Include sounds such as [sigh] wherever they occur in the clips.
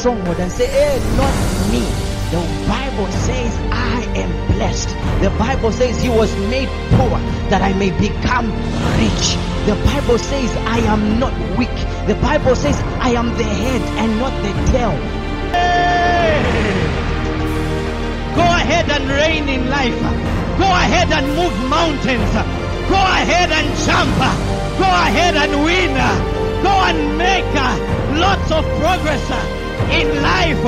stronghold and say, Hey, not me. The Bible says, I am blessed. The Bible says, He was made poor that I may become rich. The Bible says, I am not weak. The Bible says, I am the head and not the tail. Go ahead and reign in life. Go ahead and move mountains. Go ahead and jump. Go ahead and win. Go and make uh, lots of progress in life.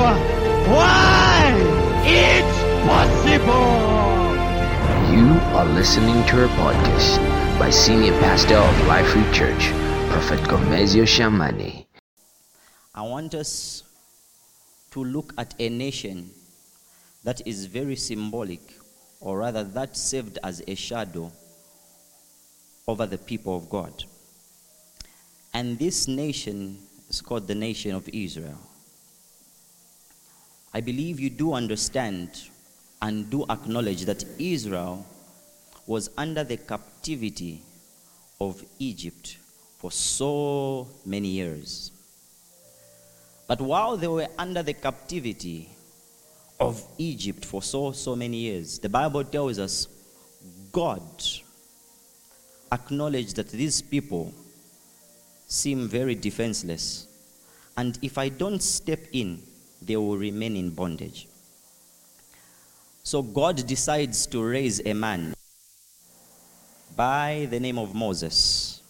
Why? It's possible. You are listening to a podcast by Senior Pastor of Life Free Church, Prophet Gomezio Shamani. I want us to look at a nation that is very symbolic, or rather, that served as a shadow over the people of God. And this nation is called the nation of Israel. I believe you do understand and do acknowledge that Israel was under the captivity of Egypt for so many years. But while they were under the captivity of Egypt for so, so many years, the Bible tells us God acknowledged that these people seem very defenseless. And if I don't step in, they will remain in bondage. So God decides to raise a man by the name of Moses,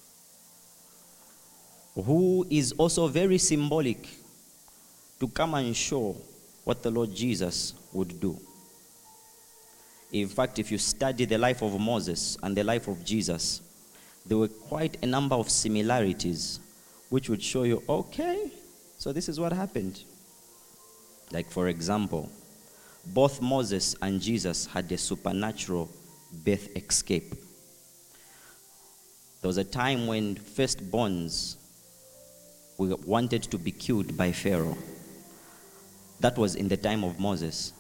who is also very symbolic to come and show what the Lord Jesus would do. In fact, if you study the life of Moses and the life of Jesus, there were quite a number of similarities which would show you okay, so this is what happened. Like, for example, both Moses and Jesus had a supernatural birth escape. There was a time when firstborns were wanted to be killed by Pharaoh. That was in the time of Moses.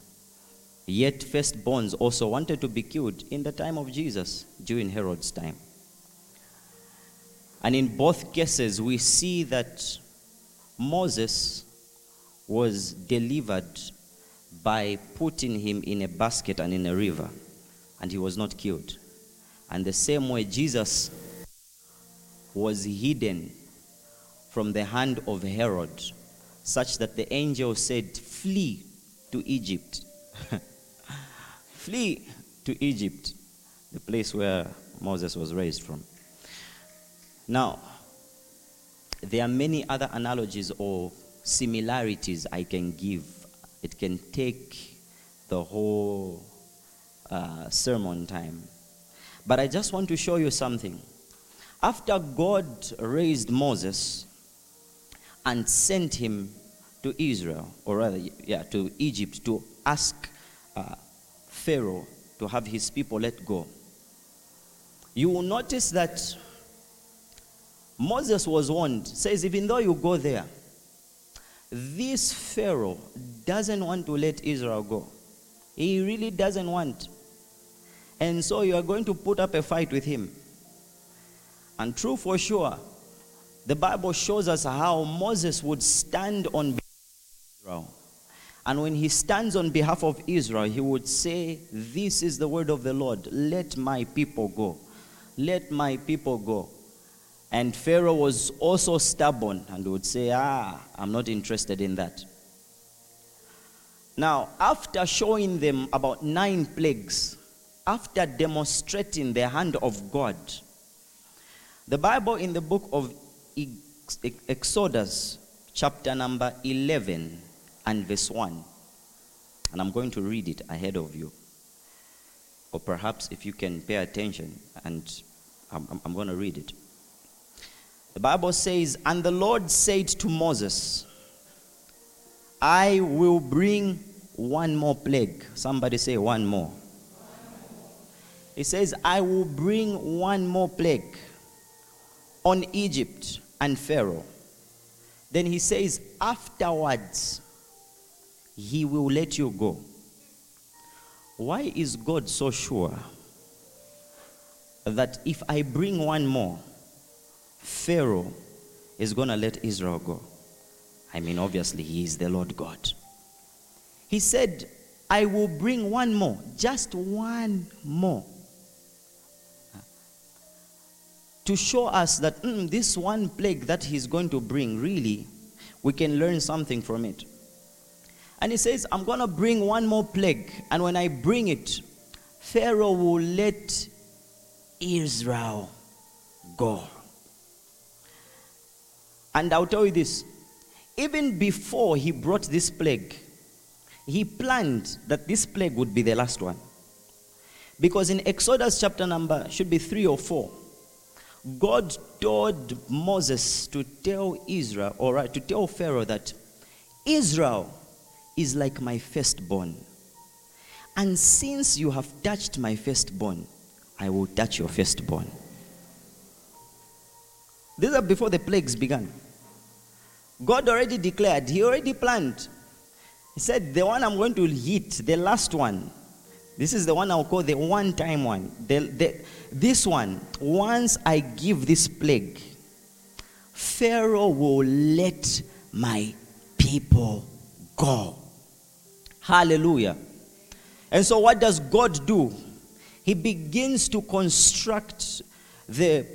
Yet, firstborns also wanted to be killed in the time of Jesus during Herod's time. And in both cases, we see that Moses was delivered by putting him in a basket and in a river, and he was not killed. And the same way, Jesus was hidden from the hand of Herod, such that the angel said, Flee to Egypt. [laughs] Flee to Egypt, the place where Moses was raised from. Now, there are many other analogies or similarities I can give. It can take the whole uh, sermon time. But I just want to show you something. After God raised Moses and sent him to Israel, or rather, yeah, to Egypt to ask uh, Pharaoh to have his people let go, you will notice that Moses was warned, says, even though you go there, this Pharaoh doesn't want to let Israel go. He really doesn't want. And so you are going to put up a fight with him. And true for sure, the Bible shows us how Moses would stand on behalf of Israel. And when he stands on behalf of Israel, he would say, This is the word of the Lord. Let my people go. Let my people go. And Pharaoh was also stubborn and would say, Ah, I'm not interested in that. Now, after showing them about nine plagues, after demonstrating the hand of God, the Bible in the book of Exodus, chapter number 11 and verse 1, and I'm going to read it ahead of you. Or perhaps if you can pay attention, and I'm, I'm going to read it. The Bible says, And the Lord said to Moses, I will bring one more plague. Somebody say one more. He says, I will bring one more plague on Egypt and Pharaoh. Then he says, afterwards, he will let you go. Why is God so sure that if I bring one more, Pharaoh is going to let Israel go? I mean, obviously, he is the Lord God. He said, I will bring one more, just one more, to show us that mm, this one plague that he's going to bring, really, we can learn something from it. And he says, I'm going to bring one more plague, and when I bring it, Pharaoh will let Israel go. And I'll tell you this even before he brought this plague, he planned that this plague would be the last one. Because in Exodus chapter number, should be three or four, God told Moses to tell Israel, or right, to tell Pharaoh that Israel is like my firstborn. And since you have touched my firstborn, I will touch your firstborn. These are before the plagues began. God already declared, He already planned. He said, The one I'm going to hit, the last one, this is the one I'll call the one time one. The, the, this one, once I give this plague, Pharaoh will let my people go. Hallelujah. And so, what does God do? He begins to construct the,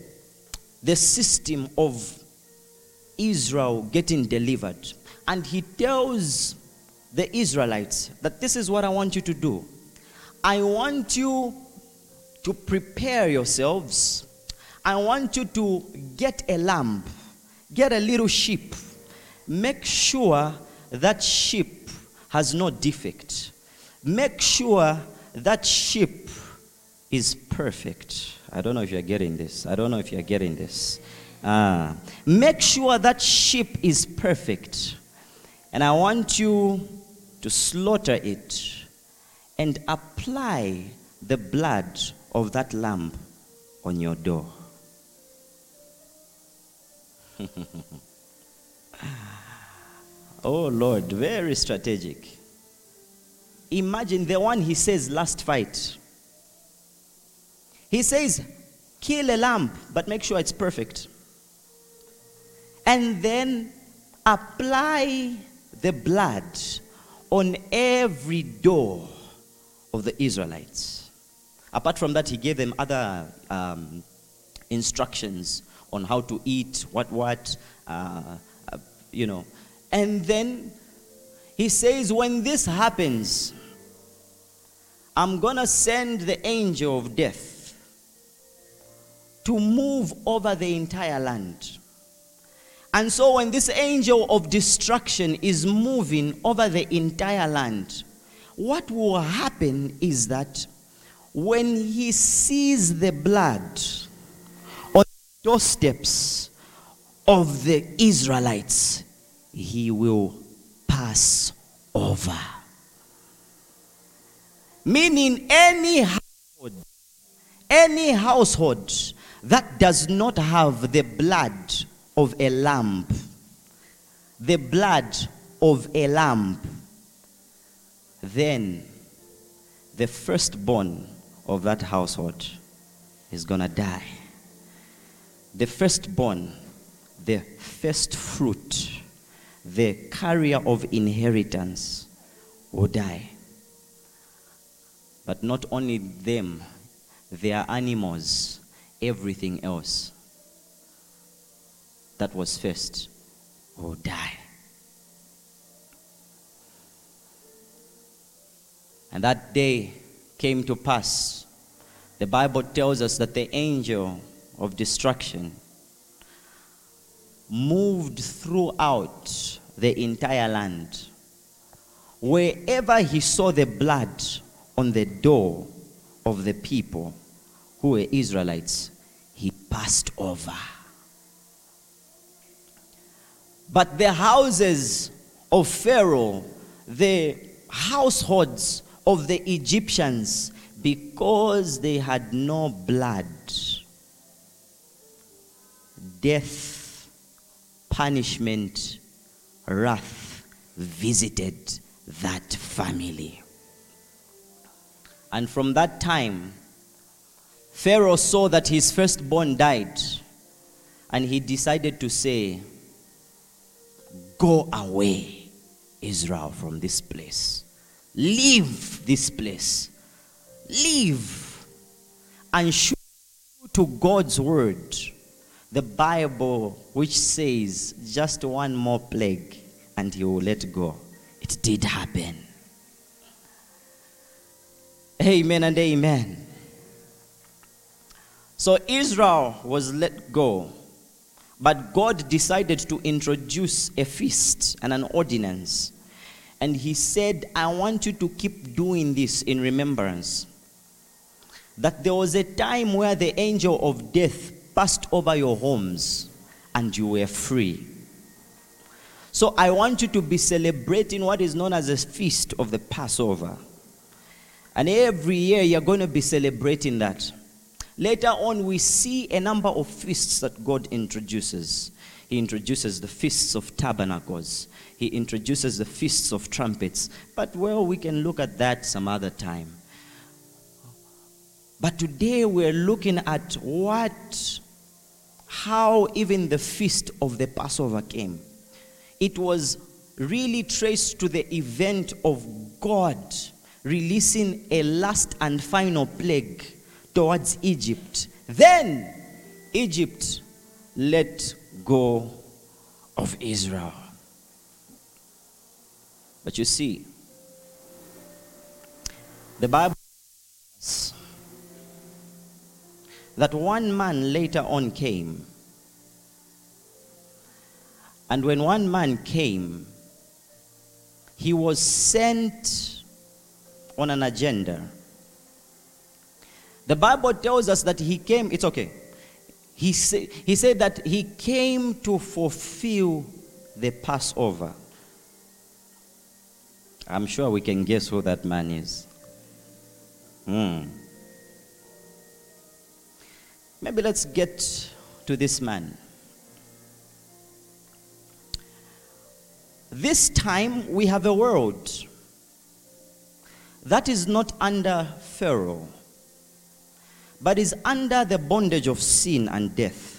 the system of Israel getting delivered. And he tells the Israelites that this is what I want you to do. I want you to prepare yourselves. I want you to get a lamb, get a little sheep. Make sure that sheep has no defect. Make sure that sheep is perfect. I don't know if you're getting this. I don't know if you're getting this. Uh, make sure that sheep is perfect. And I want you to slaughter it and apply the blood of that lamb on your door. [laughs] oh Lord, very strategic. Imagine the one he says last fight. He says, kill a lamb, but make sure it's perfect. And then apply the blood on every door of the Israelites. Apart from that, he gave them other um, instructions on how to eat, what, what, uh, uh, you know. And then he says, when this happens, I'm going to send the angel of death to move over the entire land. And so, when this angel of destruction is moving over the entire land, what will happen is that when he sees the blood on the doorsteps of the Israelites, he will pass over. Meaning, any household, any household that does not have the blood of a lamb, the blood of a lamb, then the firstborn of that household is going to die. The firstborn, the first fruit, the carrier of inheritance will die. But not only them, their animals, everything else that was first will die. And that day came to pass. The Bible tells us that the angel of destruction moved throughout the entire land. Wherever he saw the blood on the door of the people who were Israelites, he passed over. But the houses of Pharaoh, the households of the Egyptians, because they had no blood, death, punishment, wrath visited that family. And from that time, Pharaoh saw that his firstborn died, and he decided to say, Go away, Israel, from this place. Leave this place. Leave. And show to God's word, the Bible, which says just one more plague and he will let go. It did happen. Amen and amen. So Israel was let go, but God decided to introduce a feast and an ordinance. And He said, I want you to keep doing this in remembrance. That there was a time where the angel of death passed over your homes and you were free. So I want you to be celebrating what is known as a feast of the Passover. And every year you're going to be celebrating that. Later on, we see a number of feasts that God introduces. He introduces the feasts of tabernacles. He introduces the feasts of trumpets. But, well, we can look at that some other time. But today we're looking at what, how even the feast of the Passover came. It was really traced to the event of God releasing a last and final plague towards Egypt. Then Egypt let go of Israel. But you see, the Bible says that one man later on came. And when one man came, he was sent on an agenda. The Bible tells us that he came, it's okay. He, say, he said that he came to fulfill the Passover. I'm sure we can guess who that man is. Hmm. Maybe let's get to this man. This time we have a world that is not under Pharaoh, but is under the bondage of sin and death.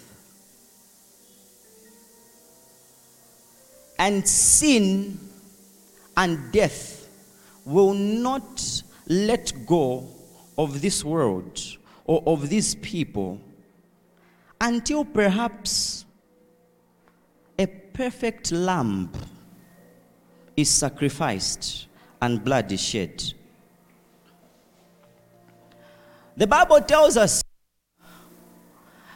And sin and death will not let go of this world or of these people until perhaps a perfect lamb is sacrificed and blood is shed. The Bible tells us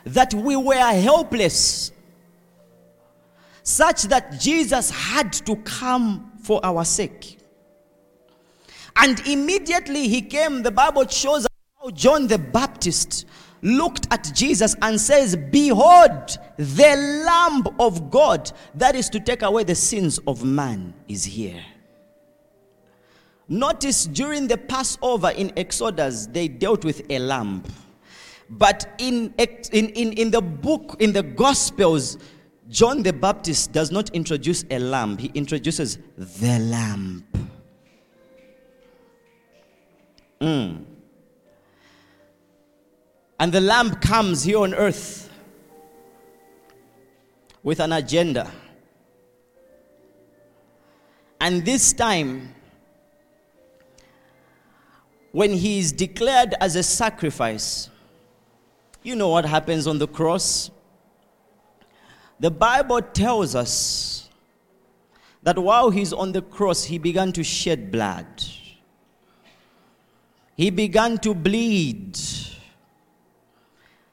that we were helpless, such that Jesus had to come for our sake. And immediately he came, the Bible shows us how John the Baptist looked at Jesus and says, Behold, the Lamb of God that is to take away the sins of man is here. Notice during the Passover in Exodus, they dealt with a lamb. But in, in, in, in the book, in the Gospels, John the Baptist does not introduce a lamb, he introduces the lamb. Mm. And the lamb comes here on earth with an agenda. And this time, when he is declared as a sacrifice, you know what happens on the cross? The Bible tells us that while he's on the cross, he began to shed blood. He began to bleed.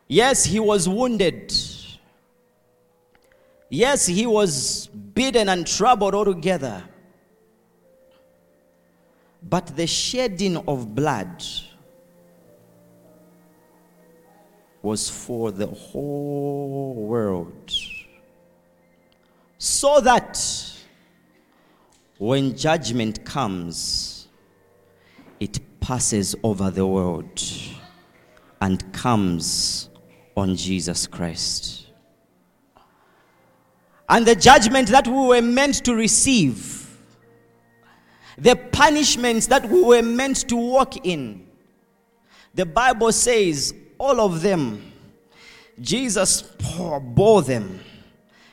Yes, he was wounded. Yes, he was beaten and troubled altogether. But the shedding of blood was for the whole world. So that when judgment comes, it passes over the world and comes on Jesus Christ. And the judgment that we were meant to receive the punishments that we were meant to walk in. The Bible says all of them, Jesus bore them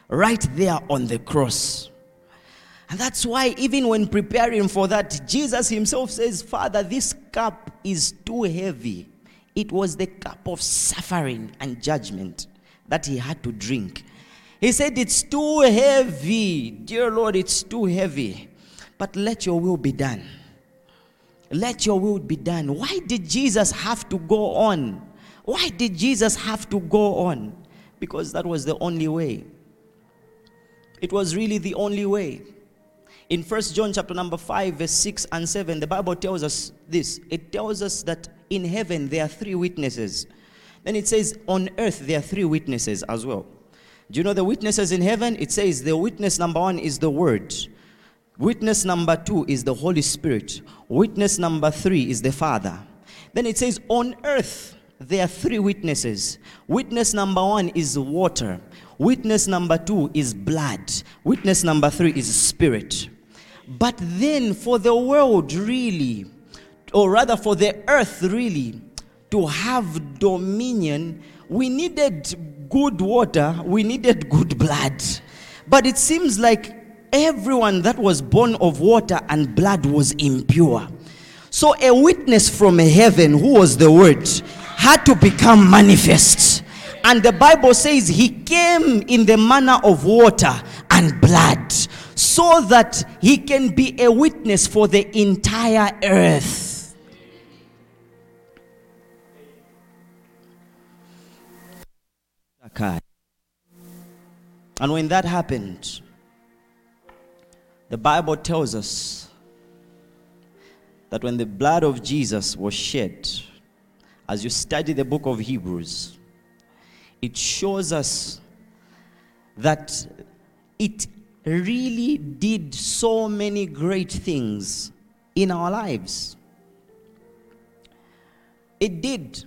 right there on the cross. And that's why, even when preparing for that, Jesus himself says, Father, this cup is too heavy. It was the cup of suffering and judgment that he had to drink. He said, It's too heavy. Dear Lord, it's too heavy. But let your will be done. Let your will be done. Why did Jesus have to go on? Why did Jesus have to go on? Because that was the only way. It was really the only way. In First John chapter number 5 verse 6 and 7 the Bible tells us this. It tells us that in heaven there are three witnesses. Then it says on earth there are three witnesses as well. Do you know the witnesses in heaven? It says the witness number 1 is the word. Witness number 2 is the Holy Spirit. Witness number 3 is the Father. Then it says on earth there are three witnesses. Witness number 1 is water. Witness number 2 is blood. Witness number 3 is spirit. But then, for the world really, or rather for the earth really, to have dominion, we needed good water, we needed good blood. But it seems like everyone that was born of water and blood was impure. So a witness from heaven, who was the Word, had to become manifest. And the Bible says he came in the manner of water and blood so that he can be a witness for the entire earth. And when that happened, the Bible tells us that when the blood of Jesus was shed, as you study the book of Hebrews, it shows us that it really did so many great things in our lives. It did.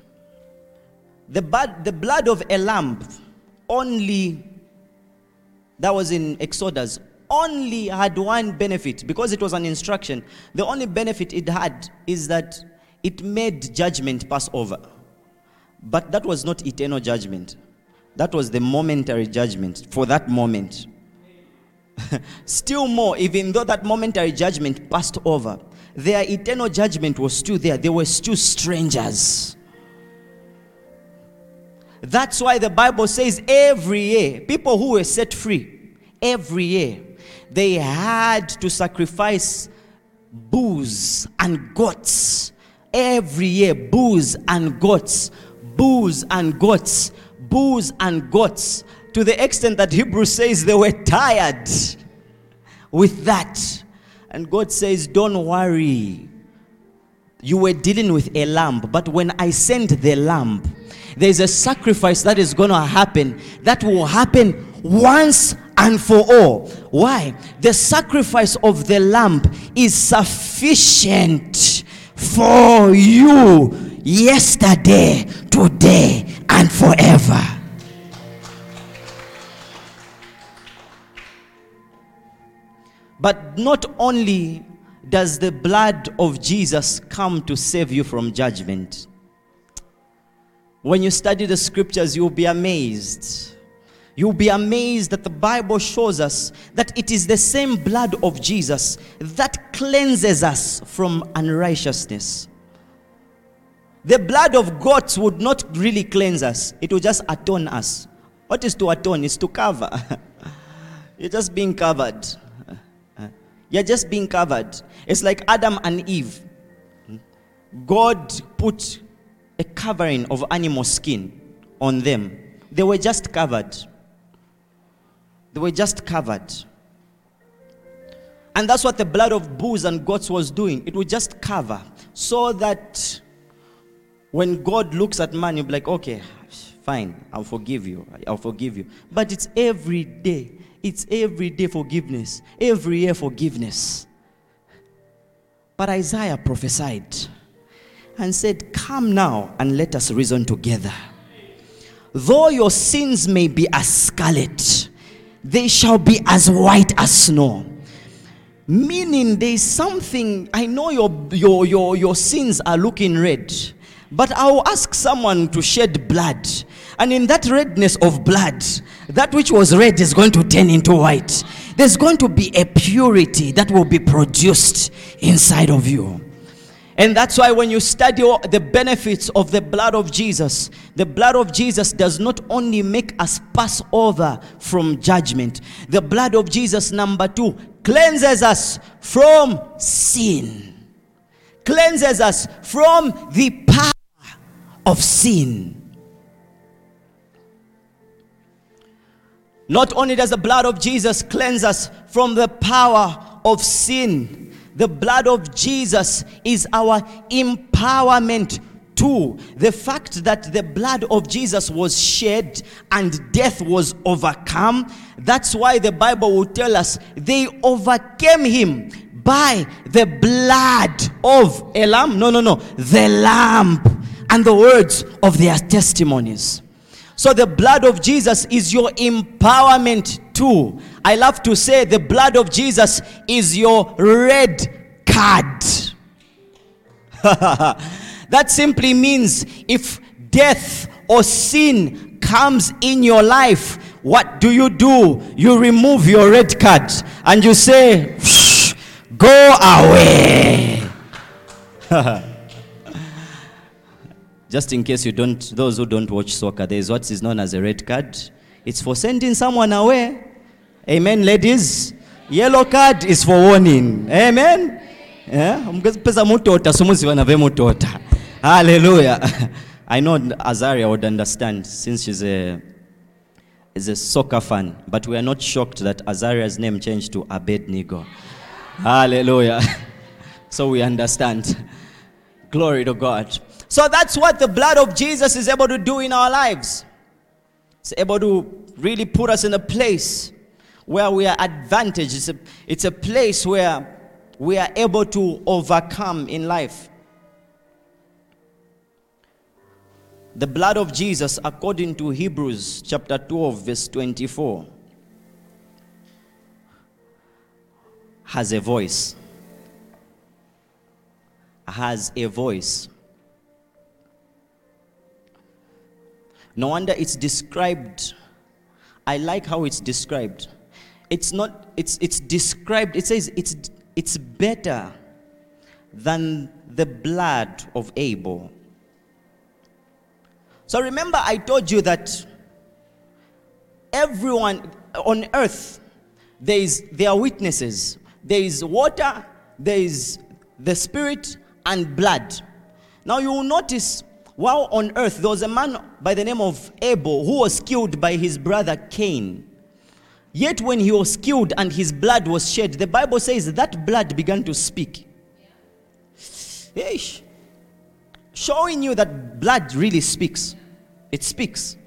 The blood, the blood of a lamb only, that was in Exodus, only had one benefit because it was an instruction. The only benefit it had is that it made judgment pass over. But that was not eternal judgment. That was the momentary judgment for that moment. [laughs] still more, even though that momentary judgment passed over, their eternal judgment was still there. They were still strangers. That's why the Bible says every year, people who were set free, every year, they had to sacrifice bulls and goats. Every year, bulls and goats, bulls and goats, bulls and goats to the extent that Hebrews says they were tired with that. And God says, Don't worry. You were dealing with a lamb, but when I send the lamb, there's a sacrifice that is going to happen that will happen once and for all. Why? The sacrifice of the lamb is sufficient for you yesterday, today, and forever. But not only does the blood of Jesus come to save you from judgment, when you study the scriptures, you'll be amazed. You'll be amazed that the Bible shows us that it is the same blood of Jesus that cleanses us from unrighteousness. The blood of goats would not really cleanse us, it will just atone us. What is to atone? Is to cover. [laughs] You're just being covered. You're just being covered. It's like Adam and Eve. God put a covering of animal skin on them. They were just covered. They were just covered. And that's what the blood of bulls and goats was doing. It would just cover so that when God looks at man, you'll be like, okay, fine, I'll forgive you. I'll forgive you. But it's every day. It's everyday forgiveness, every year forgiveness. But Isaiah prophesied and said, Come now and let us reason together. Though your sins may be as scarlet, they shall be as white as snow. Meaning there's something, I know your, your, your, your sins are looking red, but I'll ask someone to shed blood And in that redness of blood, that which was red is going to turn into white. There's going to be a purity that will be produced inside of you. And that's why when you study the benefits of the blood of Jesus, the blood of Jesus does not only make us pass over from judgment, the blood of Jesus, number two, cleanses us from sin, cleanses us from the power of sin. Not only does the blood of Jesus cleanse us from the power of sin, the blood of Jesus is our empowerment to the fact that the blood of Jesus was shed and death was overcome. That's why the Bible will tell us they overcame him by the blood of a lamb. No, no, no. The lamb and the words of their testimonies. So the blood of Jesus is your empowerment too. I love to say the blood of Jesus is your red card. [laughs] that simply means if death or sin comes in your life, what do you do? You remove your red card and you say, Go away. [laughs] Just in case you don't, those who don't watch soccer, there is what is known as a red card. It's for sending someone away. Amen, ladies. Yellow card is for warning. Amen. Yeah? Mukapeza mutota mutota. Hallelujah. [laughs] I know Azaria would understand since she's a is a soccer fan, but we are not shocked that Azaria's name changed to Abednego. Hallelujah. [laughs] So we understand. Glory to God. So that's what the blood of Jesus is able to do in our lives. It's able to really put us in a place where we are advantaged. It's a, it's a place where we are able to overcome in life. The blood of Jesus, according to Hebrews chapter 12, verse 24, has a voice. Has a voice. No wonder it's described. I like how it's described. It's not, it's, it's described, it says it's, it's better than the blood of Abel. So remember, I told you that everyone on earth, there, is, there are witnesses. There is water, there is the spirit, and blood. Now you will notice while on earth, there was a man by the name of Abel who was killed by his brother Cain. Yet, when he was killed and his blood was shed, the Bible says that blood began to speak. Yeesh. Showing you that blood really speaks. It speaks.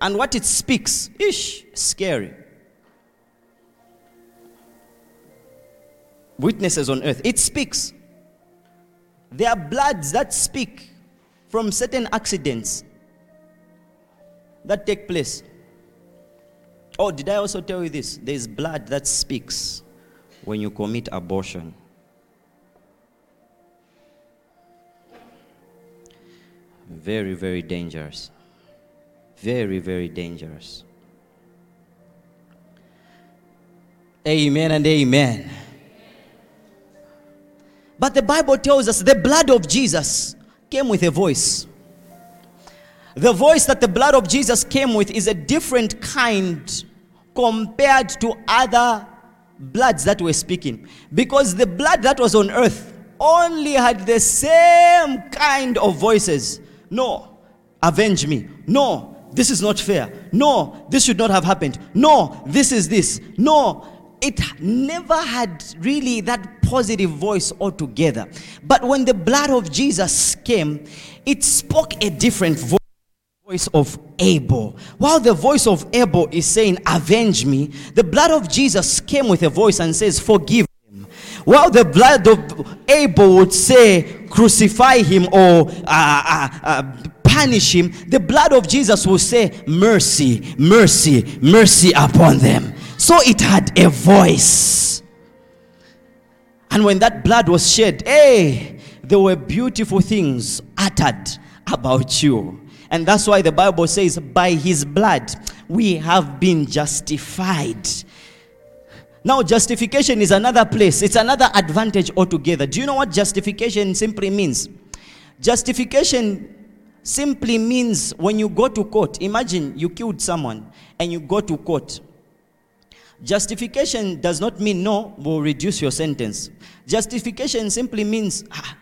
And what it speaks, ish, scary. Witnesses on earth, it speaks. There are bloods that speak from certain accidents that take place. Oh, did I also tell you this? There is blood that speaks when you commit abortion. Very, very dangerous. Very, very dangerous. Amen and amen. But the Bible tells us the blood of Jesus came with a voice. The voice that the blood of Jesus came with is a different kind compared to other bloods that were speaking. Because the blood that was on earth only had the same kind of voices. No, avenge me. No, this is not fair. No, this should not have happened. No, this is this. No, it never had really that positive voice altogether. But when the blood of Jesus came, it spoke a different voice. Voice of Abel. While the voice of Abel is saying, Avenge me, the blood of Jesus came with a voice and says, Forgive him. While the blood of Abel would say, Crucify him or uh, uh, uh, punish him, the blood of Jesus will say, Mercy, mercy, mercy upon them. So it had a voice. And when that blood was shed, hey, there were beautiful things uttered about you. And that's why the Bible says, by his blood we have been justified. Now, justification is another place, it's another advantage altogether. Do you know what justification simply means? Justification simply means when you go to court, imagine you killed someone and you go to court. Justification does not mean no, will reduce your sentence. Justification simply means ah,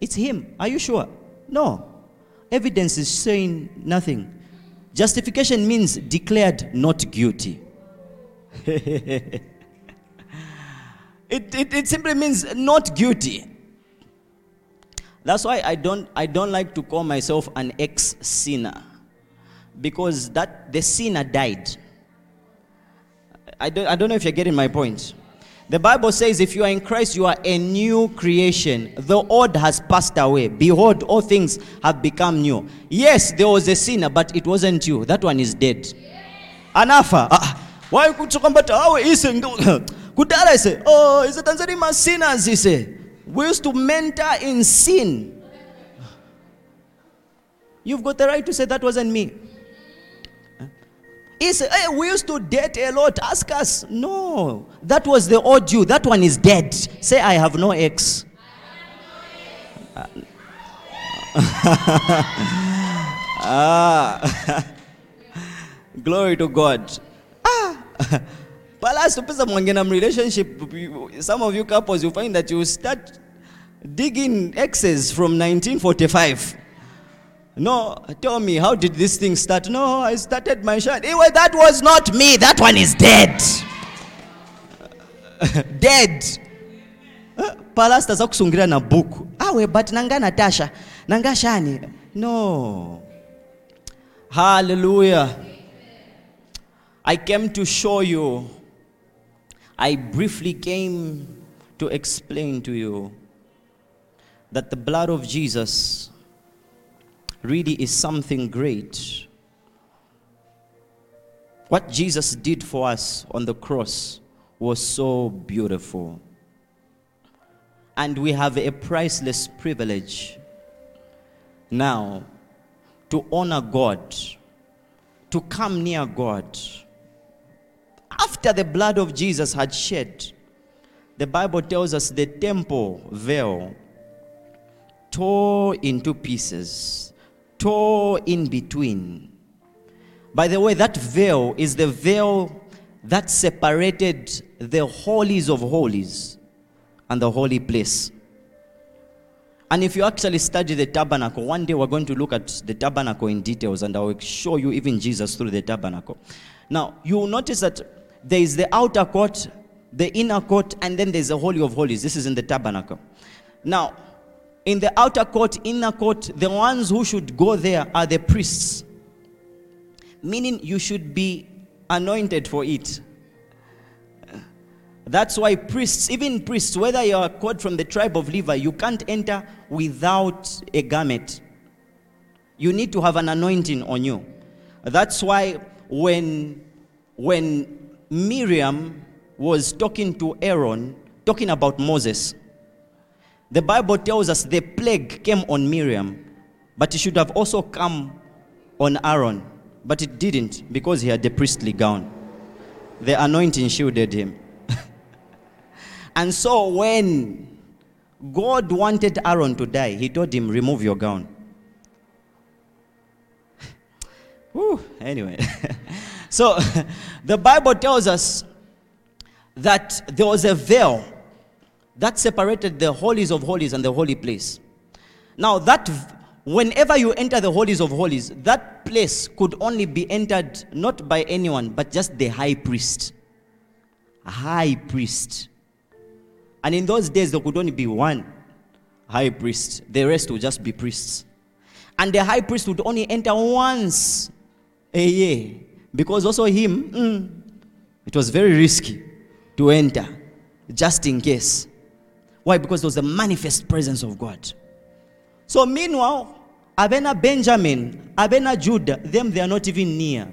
it's him. Are you sure? No. Evidence is saying nothing. Justification means declared not guilty. [laughs] it, it, it simply means not guilty. That's why I don't, I don't like to call myself an ex sinner because that, the sinner died. I don't, I don't know if you're getting my point. The Bible says, if you are in Christ, you are a new creation. The old has passed away. Behold, all things have become new. Yes, there was a sinner, but it wasn't you. That one is dead. Anafa. Ah, why could you come back? Oh, is Kudala say, oh, is it Tanzania sinners? He say, we used to mentor in sin. You've got the right to say that wasn't me. He said, hey, we used to date a lot. Ask us. No, that was the old you. That one is dead. Say, I have no ex. [laughs] ah. [laughs] Glory to God. Ah. [laughs] Mwangena relationship. Some of you couples, you find that you start digging exes from 1945. No, tell me, how did this thing start? No, I started my shot. Anyway, eh, that was not me. That one is dead. [laughs] dead. Eh, Palasta za kusungira na buku. Awe, but nanga Natasha. Nanga shani. No. Hallelujah. I came to show you. I briefly came to explain to you that the blood of Jesus really is something great. What Jesus did for us on the cross was so beautiful. And we have a priceless privilege now to honor God, to come near God. After the blood of Jesus had shed, the Bible tells us the temple veil tore into pieces tore in between. By the way, that veil is the veil that separated the holies of holies and the holy place. And if you actually study the tabernacle, one day we're going to look at the tabernacle in details and I will show you even Jesus through the tabernacle. Now, you will notice that there is the outer court, the inner court, and then there's the Holy of Holies. This is in the tabernacle. Now, in the outer court, inner court, the ones who should go there are the priests. Meaning you should be anointed for it. That's why priests, even priests, whether you are called from the tribe of Levi, you can't enter without a garment. You need to have an anointing on you. That's why when, when Miriam was talking to Aaron, talking about Moses, the Bible tells us the plague came on Miriam, but it should have also come on Aaron, but it didn't because he had the priestly gown. The anointing shielded him. [laughs] and so when God wanted Aaron to die, he told him, Remove your gown. [laughs] Anyway, [laughs] so the Bible tells us that there was a veil that separated the holies of holies and the holy place. Now, that whenever you enter the holies of holies, that place could only be entered not by anyone, but just the high priest. A high priest. And in those days, there could only be one high priest, the rest would just be priests. And the high priest would only enter once a year because also him, mm, it was very risky to enter just in case. Why? Because there was a manifest presence of God. So meanwhile, Abena Benjamin, Abena Judah, them they are not even near.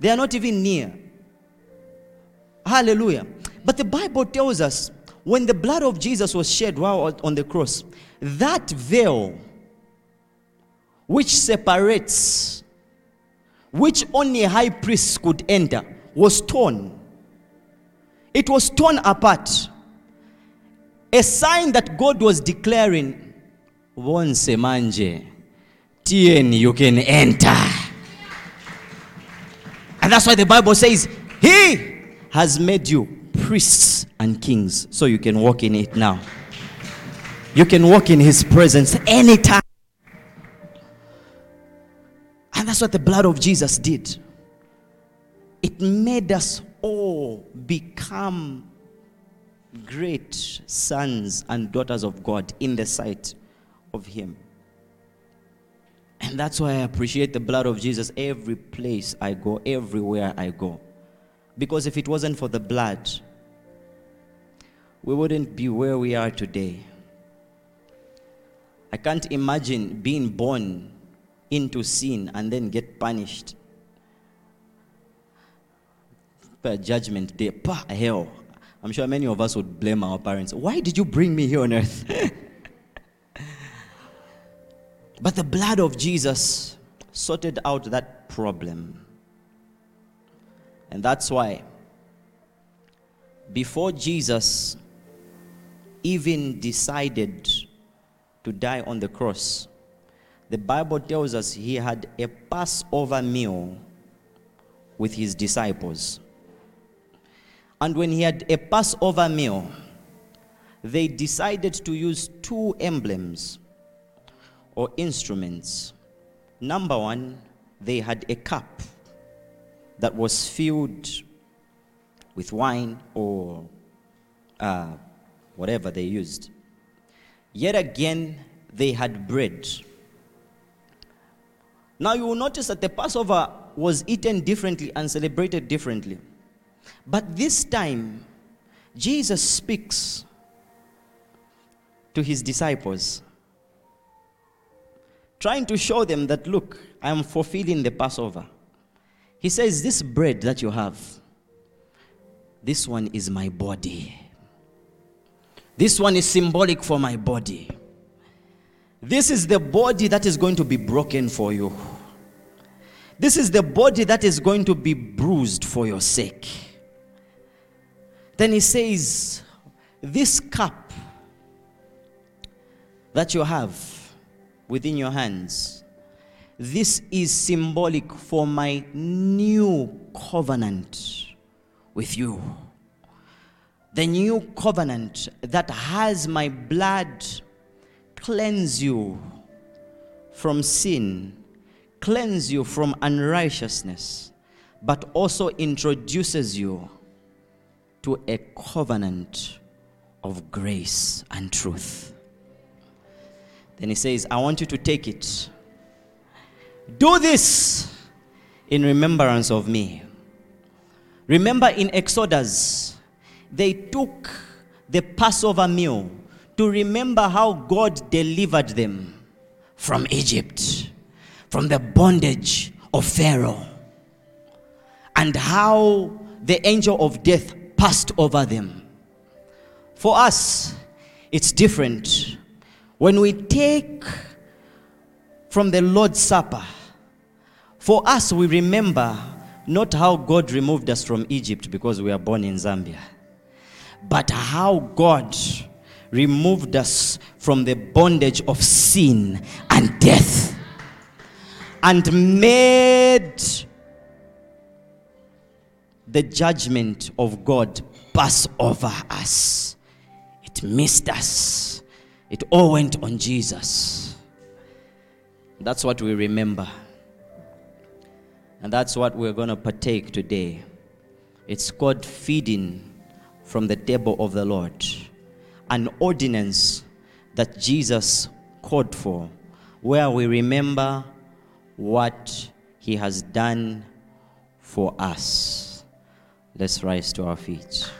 They are not even near. Hallelujah. But the Bible tells us when the blood of Jesus was shed while on the cross, that veil which separates, which only high priests could enter, was torn. It was torn apart. A sign that God was declaring, Once manje, tien you can enter. And that's why the Bible says, He has made you priests and kings, so you can walk in it now. You can walk in His presence anytime. And that's what the blood of Jesus did. It made us all become great sons and daughters of God in the sight of Him. And that's why I appreciate the blood of Jesus every place I go, everywhere I go. Because if it wasn't for the blood, we wouldn't be where we are today. I can't imagine being born into sin and then get punished. Per judgment day, pa, hell. I'm sure many of us would blame our parents. Why did you bring me here on earth? [laughs] but the blood of Jesus sorted out that problem. And that's why, before Jesus even decided to die on the cross, the Bible tells us he had a Passover meal with his disciples. And when he had a Passover meal, they decided to use two emblems or instruments. Number one, they had a cup that was filled with wine or uh, whatever they used. Yet again, they had bread. Now you will notice that the Passover was eaten differently and celebrated differently. But this time, Jesus speaks to his disciples, trying to show them that, look, I am fulfilling the Passover. He says, This bread that you have, this one is my body. This one is symbolic for my body. This is the body that is going to be broken for you. This is the body that is going to be bruised for your sake. Then he says, This cup that you have within your hands, this is symbolic for my new covenant with you. The new covenant that has my blood cleanse you from sin, cleanse you from unrighteousness, but also introduces you to a covenant of grace and truth. Then he says, I want you to take it. Do this in remembrance of me. Remember in Exodus, they took the Passover meal to remember how God delivered them from Egypt, from the bondage of Pharaoh, and how the angel of death passed over them. For us, it's different. When we take from the Lord's Supper, for us, we remember not how God removed us from Egypt because we are born in Zambia, but how God removed us from the bondage of sin and death and made the judgment of God pass over us. It missed us. It all went on Jesus. That's what we remember. And that's what we're going to partake today. It's called feeding from the table of the Lord, an ordinance that Jesus called for, where we remember what he has done for us. Let's rise to our feet.